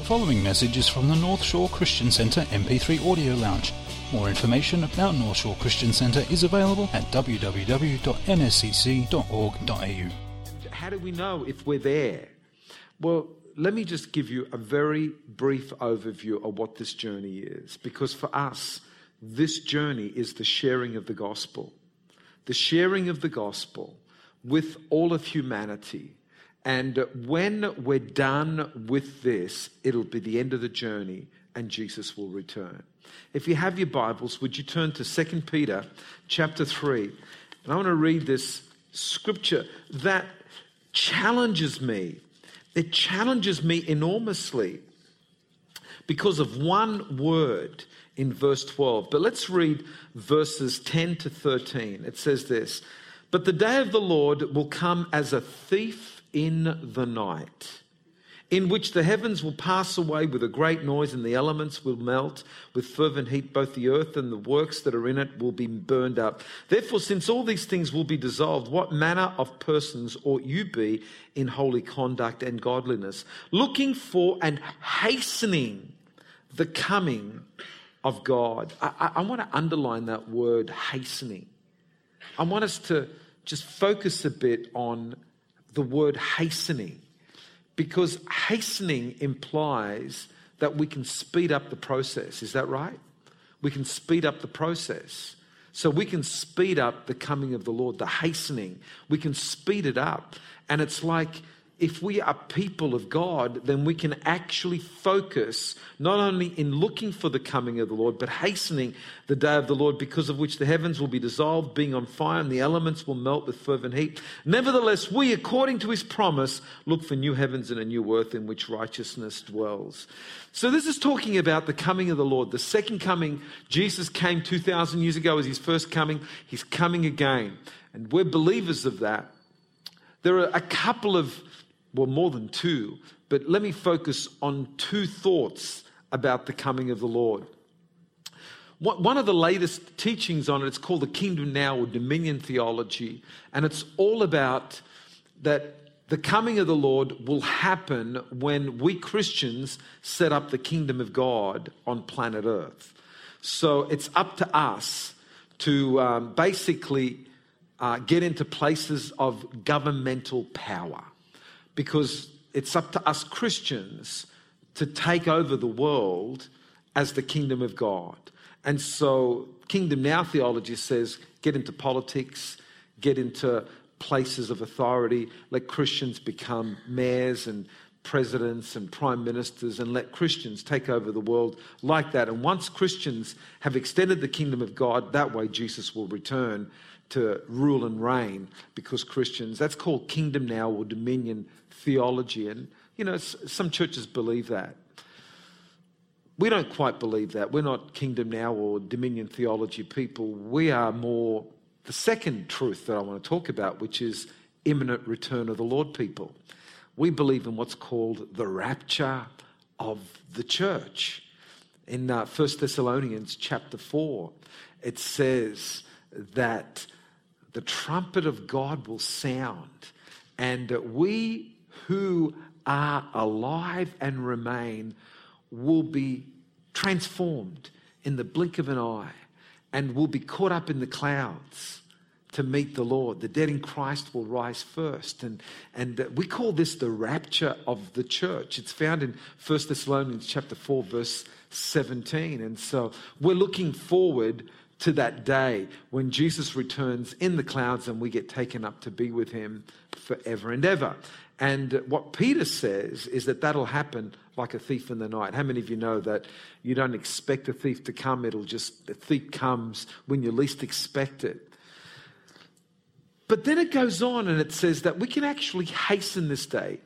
The following message is from the North Shore Christian Centre MP3 Audio Lounge. More information about North Shore Christian Centre is available at www.nscc.org.au. How do we know if we're there? Well, let me just give you a very brief overview of what this journey is. Because for us, this journey is the sharing of the gospel. The sharing of the gospel with all of humanity. And when we're done with this, it'll be the end of the journey and Jesus will return. If you have your Bibles, would you turn to 2 Peter chapter 3? And I want to read this scripture that challenges me. It challenges me enormously because of one word in verse 12. But let's read verses 10 to 13. It says this But the day of the Lord will come as a thief in the night, in which the heavens will pass away with a great noise, and the elements will melt with fervent heat. Both the earth and the works that are in it will be burned up. Therefore, since all these things will be dissolved, what manner of persons ought you be in holy conduct and godliness, looking for and hastening the coming of God? I, I, I want to underline that word hastening. I want us to just focus a bit on the word hastening because hastening implies that we can speed up the process. Is that right? We can speed up the process. So we can speed up the coming of the Lord, the hastening. We can speed it up. And it's like if we are people of God, then we can actually focus not only in looking for the coming of the Lord, but hastening the day of the Lord, because of which the heavens will be dissolved, being on fire, and the elements will melt with fervent heat. Nevertheless, we, according to his promise, look for new heavens and a new earth in which righteousness dwells. So, this is talking about the coming of the Lord, the second coming. Jesus came 2,000 years ago as his first coming. He's coming again. And we're believers of that. There are a couple of well, more than two, but let me focus on two thoughts about the coming of the Lord. One of the latest teachings on it, it's called the Kingdom Now or Dominion Theology, and it's all about that the coming of the Lord will happen when we Christians set up the kingdom of God on planet Earth. So it's up to us to um, basically uh, get into places of governmental power because it's up to us Christians to take over the world as the kingdom of God. And so, Kingdom Now theology says get into politics, get into places of authority, let Christians become mayors and presidents and prime ministers, and let Christians take over the world like that. And once Christians have extended the kingdom of God, that way Jesus will return to rule and reign because Christians, that's called kingdom now or dominion theology. And, you know, some churches believe that. We don't quite believe that. We're not kingdom now or dominion theology people. We are more the second truth that I want to talk about, which is imminent return of the Lord people. We believe in what's called the rapture of the church. In uh, 1 Thessalonians chapter 4, it says that the trumpet of God will sound, and we who are alive and remain will be transformed in the blink of an eye and will be caught up in the clouds to meet the Lord. The dead in Christ will rise first. And, and uh, we call this the rapture of the church. It's found in 1 Thessalonians chapter 4, verse 17. And so we're looking forward to that day when Jesus returns in the clouds and we get taken up to be with him forever and ever. And what Peter says is that that'll happen like a thief in the night. How many of you know that you don't expect a thief to come? It'll just, the thief comes when you least expect it. But then it goes on and it says that we can actually hasten this day.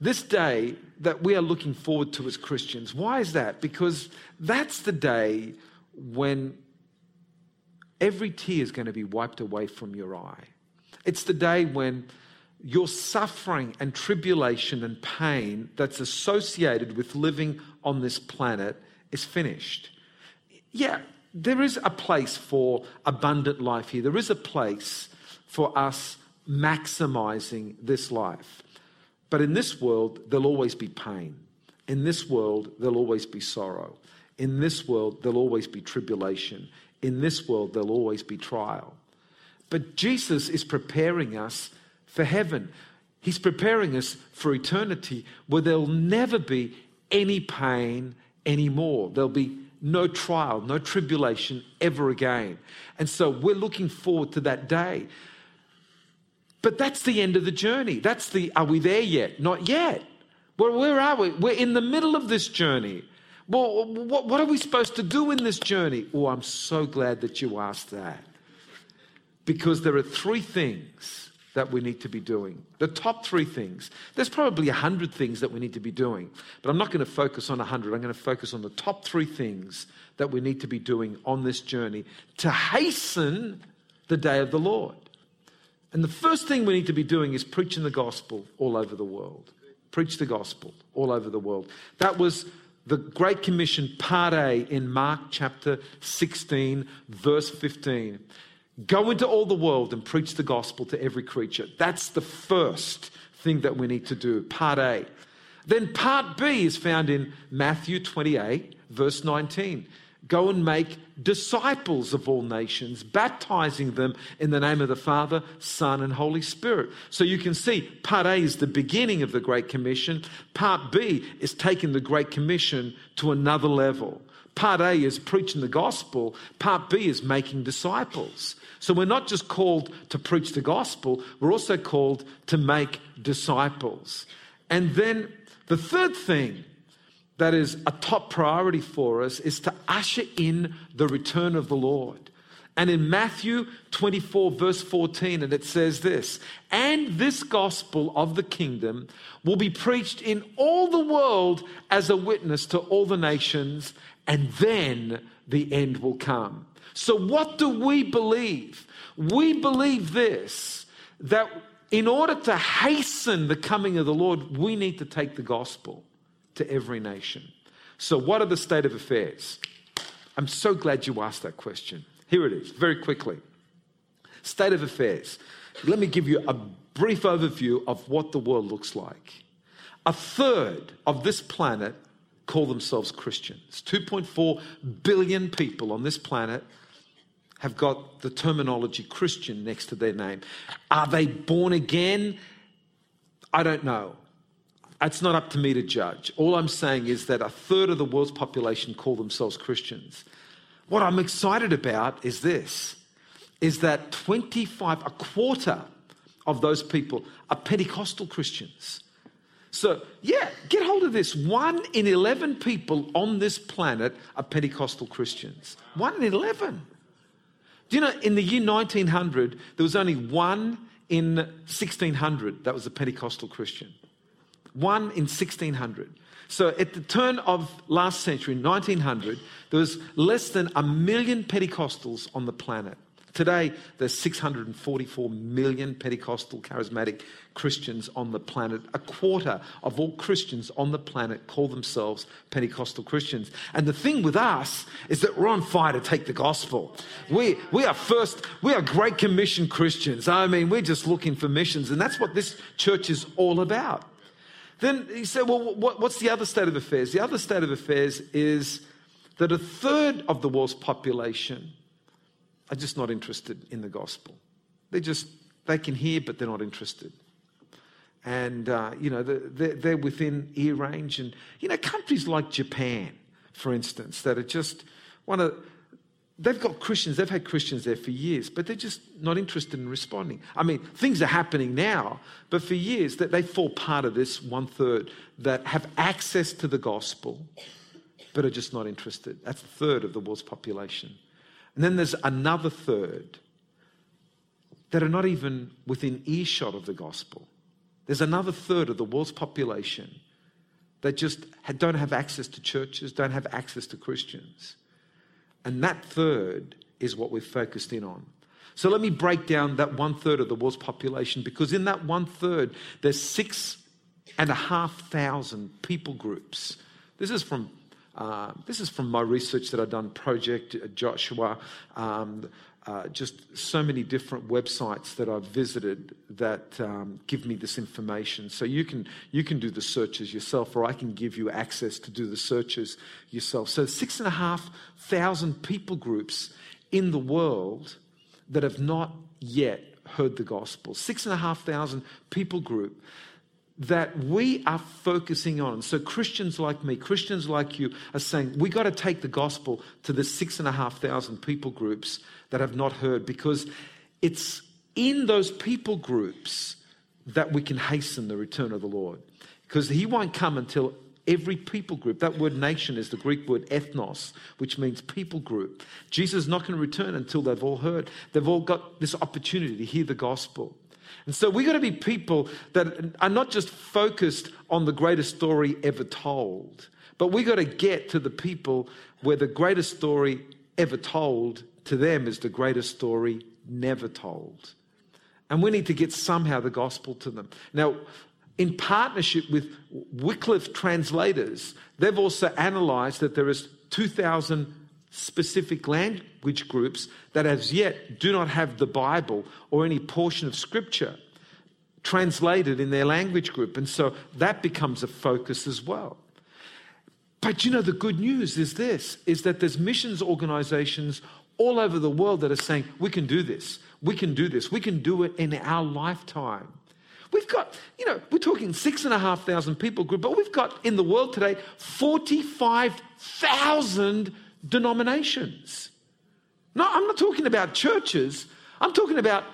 This day that we are looking forward to as Christians. Why is that? Because that's the day when every tear is going to be wiped away from your eye. It's the day when your suffering and tribulation and pain that's associated with living on this planet is finished. Yeah, there is a place for abundant life here. There is a place for us maximizing this life. But in this world, there'll always be pain. In this world, there'll always be sorrow. In this world, there'll always be tribulation. In this world, there'll always be trial. But Jesus is preparing us for heaven. He's preparing us for eternity where there'll never be any pain anymore. There'll be no trial, no tribulation ever again. And so we're looking forward to that day. But that's the end of the journey. That's the, are we there yet? Not yet. Well, where are we? We're in the middle of this journey. Well, what, what are we supposed to do in this journey? Oh, I'm so glad that you asked that. Because there are three things that we need to be doing. The top three things. There's probably a hundred things that we need to be doing, but I'm not going to focus on a hundred. I'm going to focus on the top three things that we need to be doing on this journey to hasten the day of the Lord. And the first thing we need to be doing is preaching the gospel all over the world. Preach the gospel all over the world. That was the Great Commission, part A, in Mark chapter 16, verse 15. Go into all the world and preach the gospel to every creature. That's the first thing that we need to do, part A. Then part B is found in Matthew 28, verse 19. Go and make disciples of all nations, baptizing them in the name of the Father, Son, and Holy Spirit. So you can see part A is the beginning of the Great Commission. Part B is taking the Great Commission to another level. Part A is preaching the gospel. Part B is making disciples. So we're not just called to preach the gospel, we're also called to make disciples. And then the third thing that is a top priority for us is to usher in the return of the Lord. And in Matthew 24, verse 14, and it says this And this gospel of the kingdom will be preached in all the world as a witness to all the nations, and then the end will come. So, what do we believe? We believe this that in order to hasten the coming of the Lord, we need to take the gospel to every nation. So, what are the state of affairs? I'm so glad you asked that question. Here it is, very quickly. State of affairs. Let me give you a brief overview of what the world looks like. A third of this planet call themselves Christians. 2.4 billion people on this planet have got the terminology Christian next to their name. Are they born again? I don't know. It's not up to me to judge. All I'm saying is that a third of the world's population call themselves Christians. What I'm excited about is this is that 25, a quarter of those people are Pentecostal Christians. So, yeah, get hold of this. One in 11 people on this planet are Pentecostal Christians. One in 11. Do you know, in the year 1900, there was only one in 1600 that was a Pentecostal Christian. One in 1600. So at the turn of last century, 1900, there was less than a million Pentecostals on the planet. Today, there's 644 million Pentecostal charismatic Christians on the planet. A quarter of all Christians on the planet call themselves Pentecostal Christians. And the thing with us is that we're on fire to take the gospel. We, we are first, we are Great Commission Christians. I mean, we're just looking for missions, and that's what this church is all about. Then you say, well, what, what's the other state of affairs? The other state of affairs is that a third of the world's population are just not interested in the gospel. They just, they can hear, but they're not interested. And, uh, you know, they're, they're within ear range. And, you know, countries like Japan, for instance, that are just one of, they've got Christians, they've had Christians there for years, but they're just not interested in responding. I mean, things are happening now, but for years that they fall part of this one third that have access to the gospel, but are just not interested. That's a third of the world's population. And then there's another third that are not even within earshot of the gospel. There's another third of the world's population that just don't have access to churches, don't have access to Christians. And that third is what we're focused in on. So let me break down that one third of the world's population because in that one third, there's six and a half thousand people groups. This is from uh, this is from my research that I've done, Project Joshua. Um, uh, just so many different websites that I've visited that um, give me this information. So you can you can do the searches yourself, or I can give you access to do the searches yourself. So six and a half thousand people groups in the world that have not yet heard the gospel. Six and a half thousand people group that we are focusing on. So, Christians like me, Christians like you, are saying we got to take the gospel to the six and a half thousand people groups that have not heard because it's in those people groups that we can hasten the return of the Lord. Because He won't come until every people group, that word nation is the Greek word ethnos, which means people group. Jesus is not going to return until they've all heard. They've all got this opportunity to hear the gospel. And so we've got to be people that are not just focused on the greatest story ever told, but we've got to get to the people where the greatest story ever told to them is the greatest story never told. And we need to get somehow the gospel to them. Now, in partnership with Wycliffe translators, they've also analyzed that there is 2,000 specific language groups that as yet do not have the Bible or any portion of Scripture translated in their language group. And so that becomes a focus as well. But you know, the good news is this is that there's missions organizations all over the world that are saying, we can do this, we can do this, we can do it in our lifetime. We've got, you know, we're talking six and a half thousand people group, but we've got in the world today 45,000 denominations. No, I'm not talking about churches. I'm talking about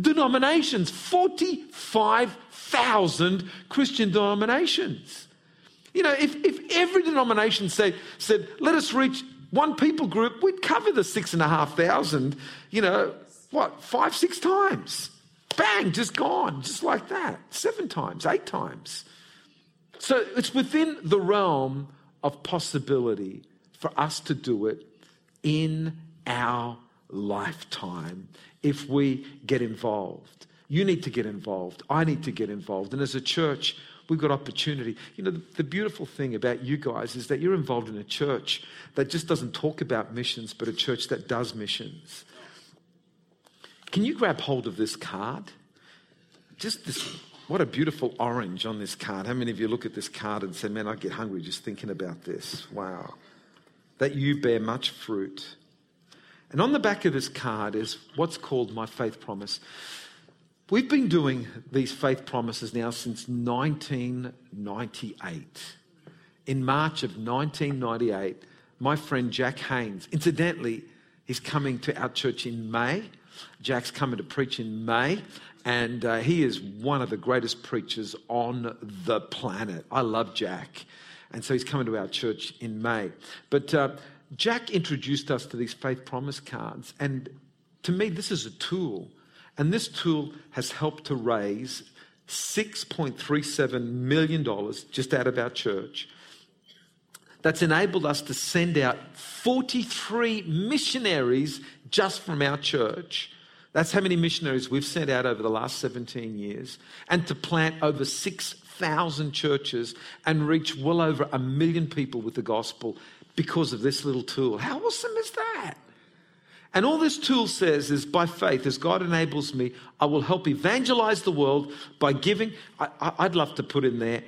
denominations. 45,000 Christian denominations. You know, if, if every denomination said, said, let us reach one people group, we'd cover the six and a half thousand, you know, what, five, six times. Bang, just gone, just like that. Seven times, eight times. So it's within the realm of possibility for us to do it in our lifetime if we get involved. You need to get involved. I need to get involved. And as a church, we've got opportunity. You know, the, the, beautiful thing about you guys is that you're involved in a church that just doesn't talk about missions, but a church that does missions. Can you grab hold of this card? Just this, what a beautiful orange on this card. How many of you look at this card and say, man, I get hungry just thinking about this? Wow that you bear much fruit. And on the back of this card is what's called my faith promise. We've been doing these faith promises now since 1998. In March of 1998, my friend Jack Haynes, incidentally, he's coming to our church in May. Jack's coming to preach in May, and uh, he is one of the greatest preachers on the planet. I love Jack. And so he's coming to our church in May. But uh, Jack introduced us to these faith promise cards. And to me, this is a tool. And this tool has helped to raise $6.37 million just out of our church. That's enabled us to send out 43 missionaries just from our church. That's how many missionaries we've sent out over the last 17 years. And to plant over 6 thousand churches and reach well over a million people with the gospel because of this little tool. How awesome is that? And all this tool says is by faith, as God enables me, I will help evangelize the world by giving. I, would love to put in there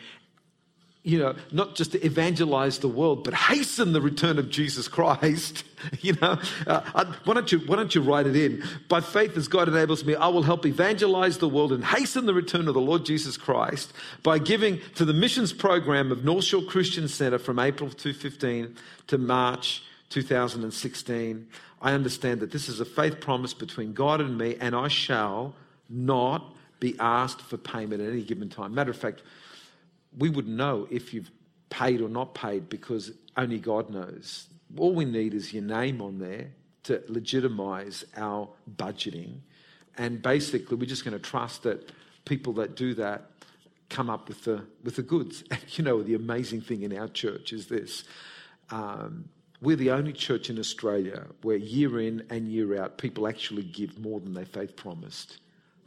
you know, not just to evangelize the world, but hasten the return of Jesus Christ. you know, uh, why don't you why don't you write it in? By faith, as God enables me, I will help evangelize the world and hasten the return of the Lord Jesus Christ by giving to the missions program of North Shore Christian Center from April 2015 to March 2016. I understand that this is a faith promise between God and me, and I shall not be asked for payment at any given time. Matter of fact we wouldn't know if you've paid or not paid because only God knows. All we need is your name on there to legitimize our budgeting. And basically, we're just going to trust that people that do that come up with the, with the goods. And you know, the amazing thing in our church is this. Um, we're the only church in Australia where year in and year out, people actually give more than they faith promised.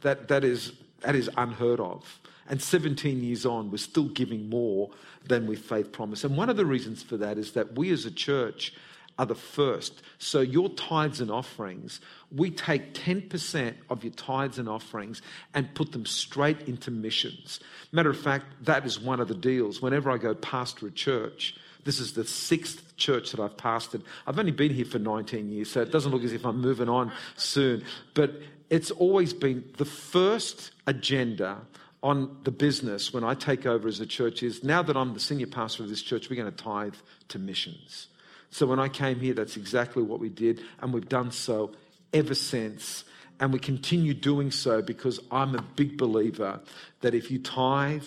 That, that, is, that is unheard of. And 17 years on, we're still giving more than we faith promise. And one of the reasons for that is that we as a church are the first. So your tithes and offerings, we take 10% of your tithes and offerings and put them straight into missions. Matter of fact, that is one of the deals. Whenever I go pastor a church, this is the sixth church that I've pastored. I've only been here for 19 years, so it doesn't look as if I'm moving on soon. But it's always been the first agenda on the business when I take over as a church is now that I'm the senior pastor of this church, we're going to tithe to missions. So when I came here, that's exactly what we did, and we've done so ever since. And we continue doing so because I'm a big believer that if you tithe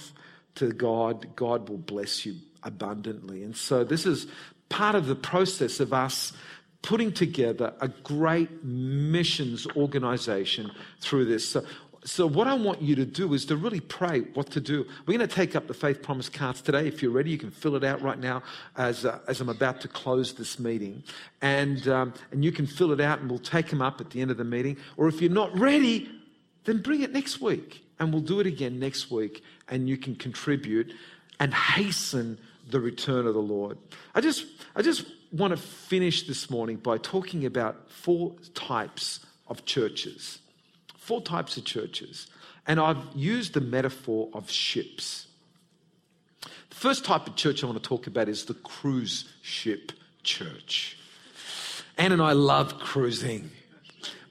to God, God will bless you abundantly. And so this is part of the process of us putting together a great missions organization through this. So so, what I want you to do is to really pray what to do. We're going to take up the faith promise cards today. If you're ready, you can fill it out right now as, uh, as I'm about to close this meeting. And, um, and you can fill it out and we'll take them up at the end of the meeting. Or if you're not ready, then bring it next week and we'll do it again next week and you can contribute and hasten the return of the Lord. I just, I just want to finish this morning by talking about four types of churches four types of churches. And I've used the metaphor of ships. The first type of church I want to talk about is the cruise ship church. Anne and I love cruising.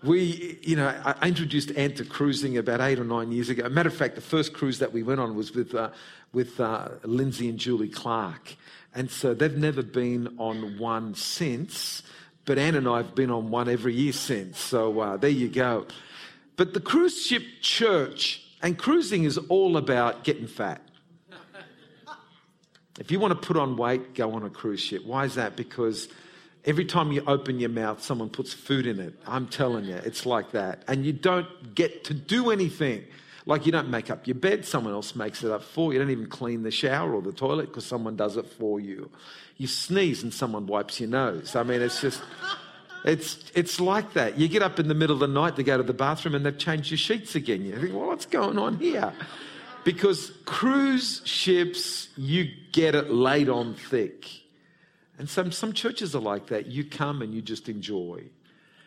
We, you know, I introduced Anne to cruising about eight or nine years ago. matter of fact, the first cruise that we went on was with, uh, with uh, Lindsay and Julie Clark. And so they've never been on one since, but Anne and I have been on one every year since. So uh, there you go. But the cruise ship church and cruising is all about getting fat. If you want to put on weight, go on a cruise ship. Why is that? Because every time you open your mouth, someone puts food in it. I'm telling you, it's like that. And you don't get to do anything. Like you don't make up your bed, someone else makes it up for you. You don't even clean the shower or the toilet because someone does it for you. You sneeze and someone wipes your nose. I mean, it's just. It's, it's like that. You get up in the middle of the night to go to the bathroom and they've changed your sheets again. You think, well, what's going on here? Because cruise ships, you get it laid on thick. And some, some churches are like that. You come and you just enjoy.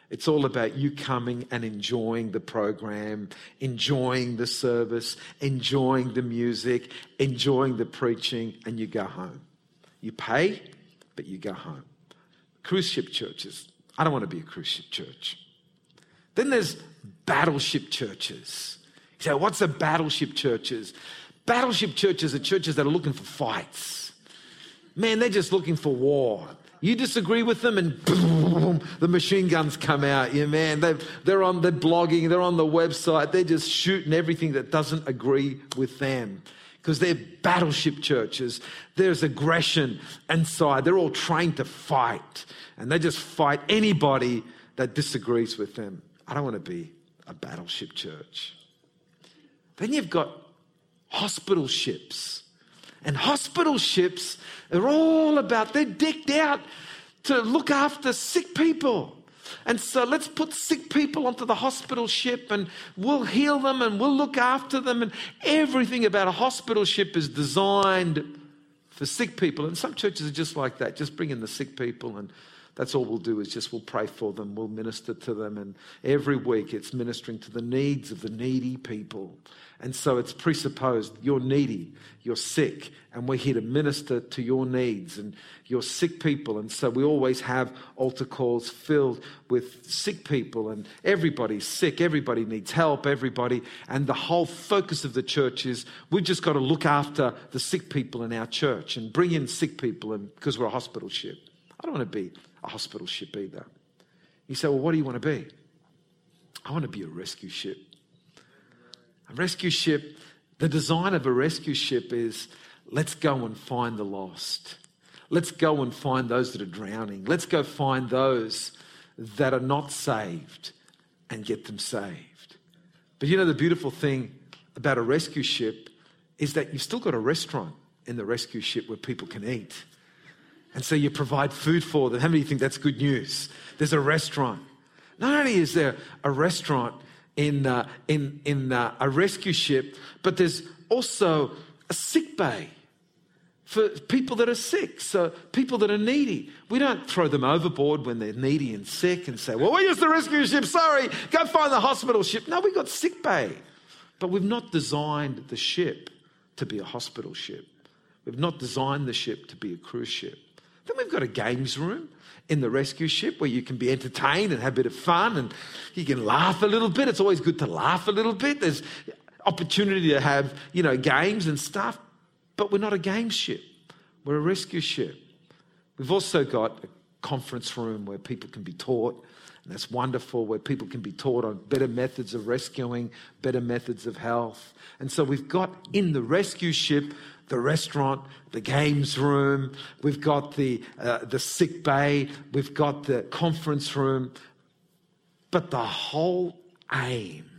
It's all about you coming and enjoying the program, enjoying the service, enjoying the music, enjoying the preaching, and you go home. You pay, but you go home. Cruise ship churches, I don't want to be a cruise ship church. Then there's battleship churches. You say, what's a battleship churches? Battleship churches are churches that are looking for fights. Man, they're just looking for war. You disagree with them, and boom, the machine guns come out. Yeah, man, they they're on, they're blogging, they're on the website, they're just shooting everything that doesn't agree with them because they're battleship churches. There's aggression inside. They're all trained to fight and they just fight anybody that disagrees with them. I don't want to be a battleship church. Then you've got hospital ships. And hospital ships are all about, they're decked out to look after sick people. And so let's put sick people onto the hospital ship and we'll heal them and we'll look after them. And everything about a hospital ship is designed for sick people. And some churches are just like that, just bring in the sick people and that's all we'll do is just we'll pray for them, we'll minister to them. And every week it's ministering to the needs of the needy people. And so it's presupposed you're needy, you're sick, and we're here to minister to your needs and your sick people. And so we always have altar calls filled with sick people, and everybody's sick, everybody needs help, everybody. And the whole focus of the church is we've just got to look after the sick people in our church and bring in sick people and because we're a hospital ship. I don't want to be a hospital ship either. You say, well, what do you want to be? I want to be a rescue ship. A rescue ship, the design of a rescue ship is let's go and find the lost. Let's go and find those that are drowning. Let's go find those that are not saved and get them saved. But you know, the beautiful thing about a rescue ship is that you've still got a restaurant in the rescue ship where people can eat. And so you provide food for them. How many think that's good news? There's a restaurant. Not only is there a restaurant in, uh, in, in uh, a rescue ship, but there's also a sick bay for people that are sick, so people that are needy. We don't throw them overboard when they're needy and sick and say, well, we use the rescue ship, sorry, go find the hospital ship. No, we've got sick bay. But we've not designed the ship to be a hospital ship. We've not designed the ship to be a cruise ship. Then we've got a games room in the rescue ship where you can be entertained and have a bit of fun and you can laugh a little bit. It's always good to laugh a little bit. There's opportunity to have, you know, games and stuff. But we're not a game ship, we're a rescue ship. We've also got a conference room where people can be taught, and that's wonderful, where people can be taught on better methods of rescuing, better methods of health. And so we've got in the rescue ship the restaurant, the games room, we've got the, uh, the sick bay, we've got the conference room. But the whole aim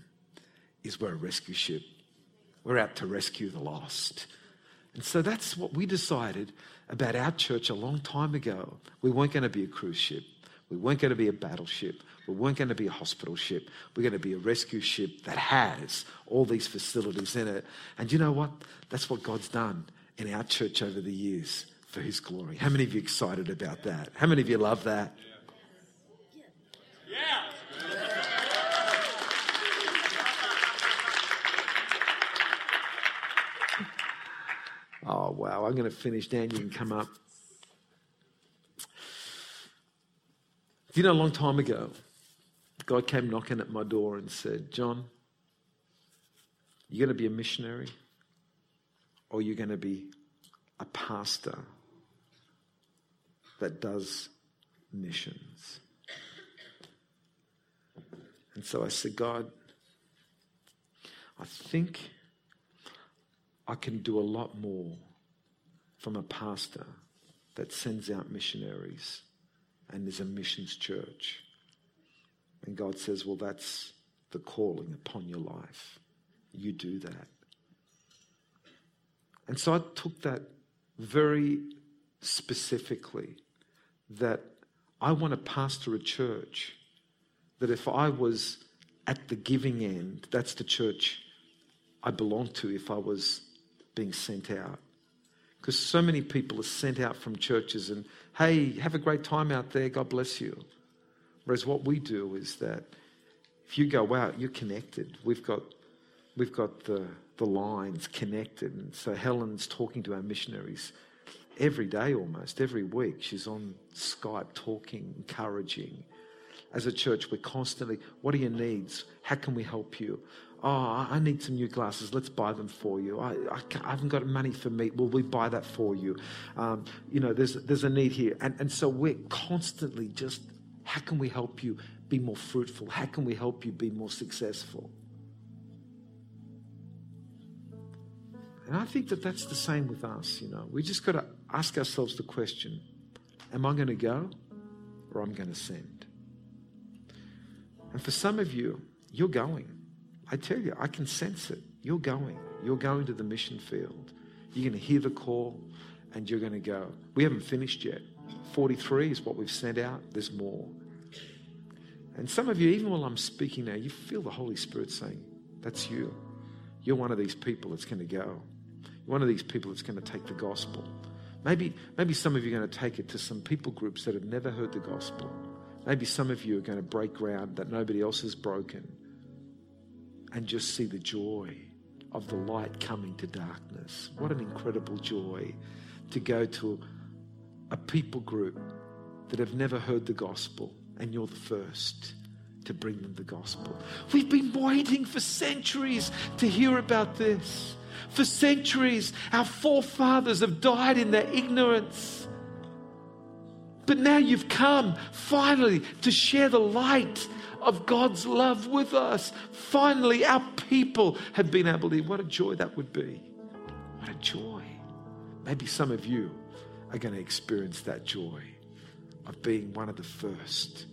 is we're a rescue ship. We're out to rescue the lost. And so that's what we decided about our church a long time ago. We weren't going to be a cruise ship. We weren't going to be a battleship. We weren't going to be a hospital ship. We're going to be a rescue ship that has all these facilities in it. And you know what? That's what God's done in our church over the years for His glory. How many of you excited about that? How many of you love that? Yeah. Oh, wow. I'm going to finish. Dan, you can come up. You know, a long time ago, God came knocking at my door and said, John, you're going to be a missionary or you're going to be a pastor that does missions. And so I said, God, I think I can do a lot more from a pastor that sends out missionaries and is a missions church. And God says, Well, that's the calling upon your life. You do that. And so I took that very specifically that I want to pastor a church that if I was at the giving end, that's the church I belong to if I was being sent out. Because so many people are sent out from churches and, hey, have a great time out there, God bless you. Whereas what we do is that if you go out, you're connected. We've got, we've got the, the lines connected. And so Helen's talking to our missionaries every day almost, every week. She's on Skype talking, encouraging. As a church, we're constantly, what are your needs? How can we help you? Oh, I need some new glasses. Let's buy them for you. I, I, I haven't got money for meat. Will we buy that for you? Um, you know, there's, there's a need here. And, and so we're constantly just, how can we help you be more fruitful? How can we help you be more successful? And I think that that's the same with us, you know. We just got to ask ourselves the question Am I going to go or I'm going to send? And for some of you, you're going. I tell you, I can sense it. You're going. You're going to the mission field. You're going to hear the call and you're going to go. We haven't finished yet. 43 is what we've sent out. There's more. And some of you, even while I'm speaking now, you feel the Holy Spirit saying, That's you. You're one of these people that's going to go. You're one of these people that's going to take the gospel. Maybe, maybe some of you are going to take it to some people groups that have never heard the gospel. Maybe some of you are going to break ground that nobody else has broken and just see the joy of the light coming to darkness. What an incredible joy to go to a people group that have never heard the gospel, and you're the first to bring them the gospel. We've been waiting for centuries to hear about this. For centuries, our forefathers have died in their ignorance. But now you've come finally to share the light of God's love with us. Finally, our people have been able to. What a joy that would be! What a joy. Maybe some of you are going to experience that joy of being one of the first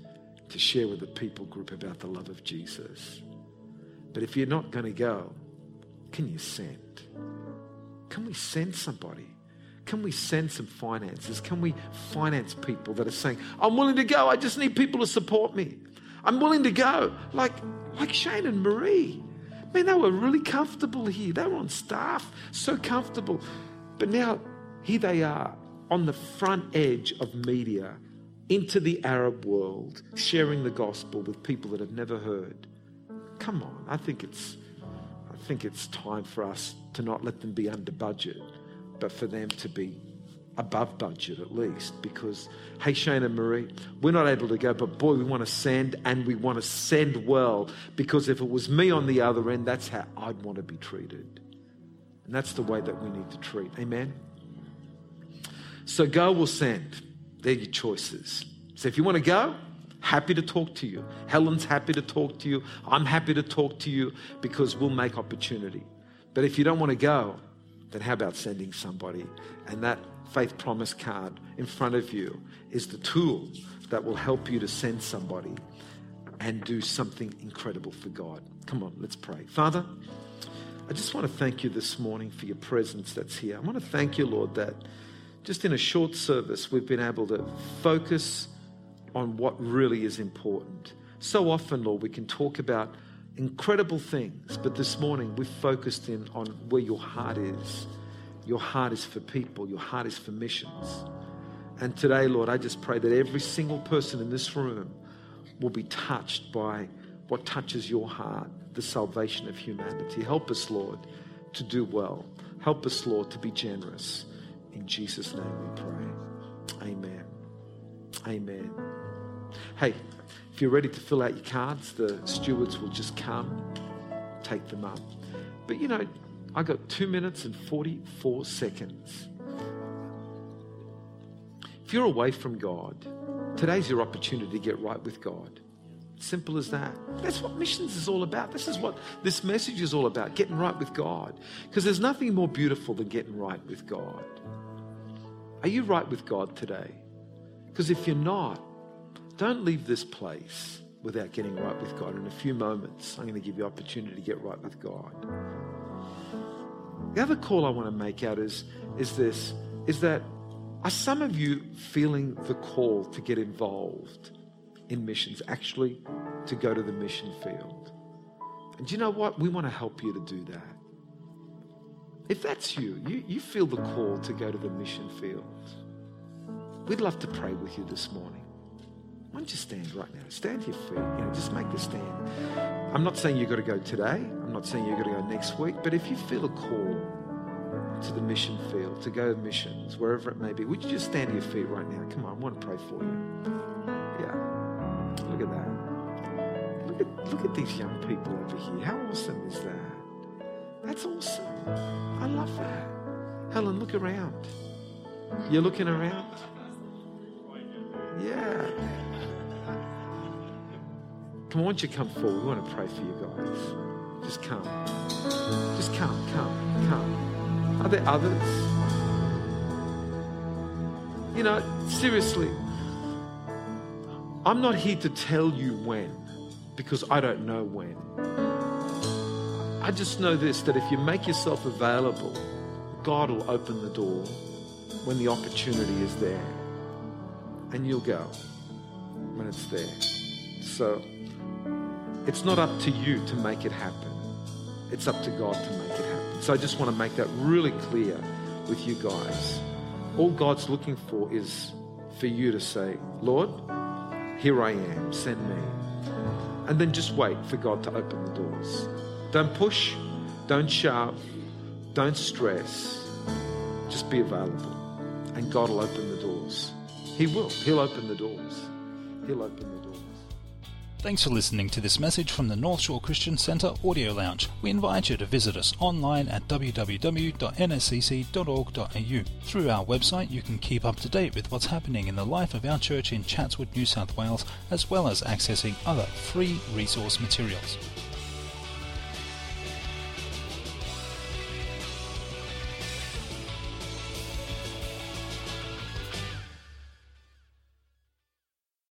to share with the people group about the love of Jesus. But if you're not going to go, can you send? Can we send somebody? Can we send some finances? Can we finance people that are saying, I'm willing to go, I just need people to support me? I'm willing to go. Like, like Shane and Marie. Man, they were really comfortable here. They were on staff, so comfortable. But now Here they are on the front edge of media into the Arab world, sharing the gospel with people that have never heard. Come on, I think it's I think it's time for us to not let them be under budget, but for them to be above budget at least. Because hey Shane and Marie, we're not able to go, but boy, we want to send and we want to send well. Because if it was me on the other end, that's how I'd want to be treated. And that's the way that we need to treat. Amen. So go will send. They're your choices. So if you want to go, happy to talk to you. Helen's happy to talk to you. I'm happy to talk to you because we'll make opportunity. But if you don't want to go, then how about sending somebody? And that faith promise card in front of you is the tool that will help you to send somebody and do something incredible for God. Come on, let's pray. Father, I just want to thank you this morning for your presence that's here. I want to thank you, Lord, that just in a short service, we've been able to focus on what really is important. So often, Lord, we can talk about incredible things, but this morning we've focused in on where your heart is. Your heart is for people, your heart is for missions. And today, Lord, I just pray that every single person in this room will be touched by what touches your heart, the salvation of humanity. Help us, Lord, to do well. Help us, Lord, to be generous. In Jesus' name we pray. Amen. Amen. Hey, if you're ready to fill out your cards, the stewards will just come, take them up. But you know, I got two minutes and 44 seconds. If you're away from God, today's your opportunity to get right with God. Simple as that. That's what missions is all about. This is what this message is all about getting right with God. Because there's nothing more beautiful than getting right with God. Are you right with God today? Because if you're not, don't leave this place without getting right with God. In a few moments, I'm going to give you opportunity to get right with God. The other call I want to make out is, is this is that are some of you feeling the call to get involved in missions, actually to go to the mission field? And you know what? We want to help you to do that. If that's you, you, you feel the call to go to the mission field, we'd love to pray with you this morning. Why don't you stand right now? Stand to your feet. You know, just make the stand. I'm not saying you've got to go today. I'm not saying you've got to go next week. But if you feel a call to the mission field, to go to missions, wherever it may be, would you just stand to your feet right now? Come on, I want to pray for you. Yeah. Look at that. Look at, look at these young people over here. How awesome is that? That's awesome. I love that. Helen, look around. You're looking around? Yeah. Come on, why don't you come forward? We want to pray for you guys. Just come. Just come, come, come. Are there others? You know, seriously, I'm not here to tell you when because I don't know when. I just know this that if you make yourself available, God will open the door when the opportunity is there. And you'll go when it's there. So it's not up to you to make it happen, it's up to God to make it happen. So I just want to make that really clear with you guys. All God's looking for is for you to say, Lord, here I am, send me. And then just wait for God to open the doors. Don't push, don't shove, don't stress. Just be available. And God will open the doors. He will. He'll open the doors. He'll open the doors. Thanks for listening to this message from the North Shore Christian Centre Audio Lounge. We invite you to visit us online at www.nscc.org.au. Through our website, you can keep up to date with what's happening in the life of our church in Chatswood, New South Wales, as well as accessing other free resource materials.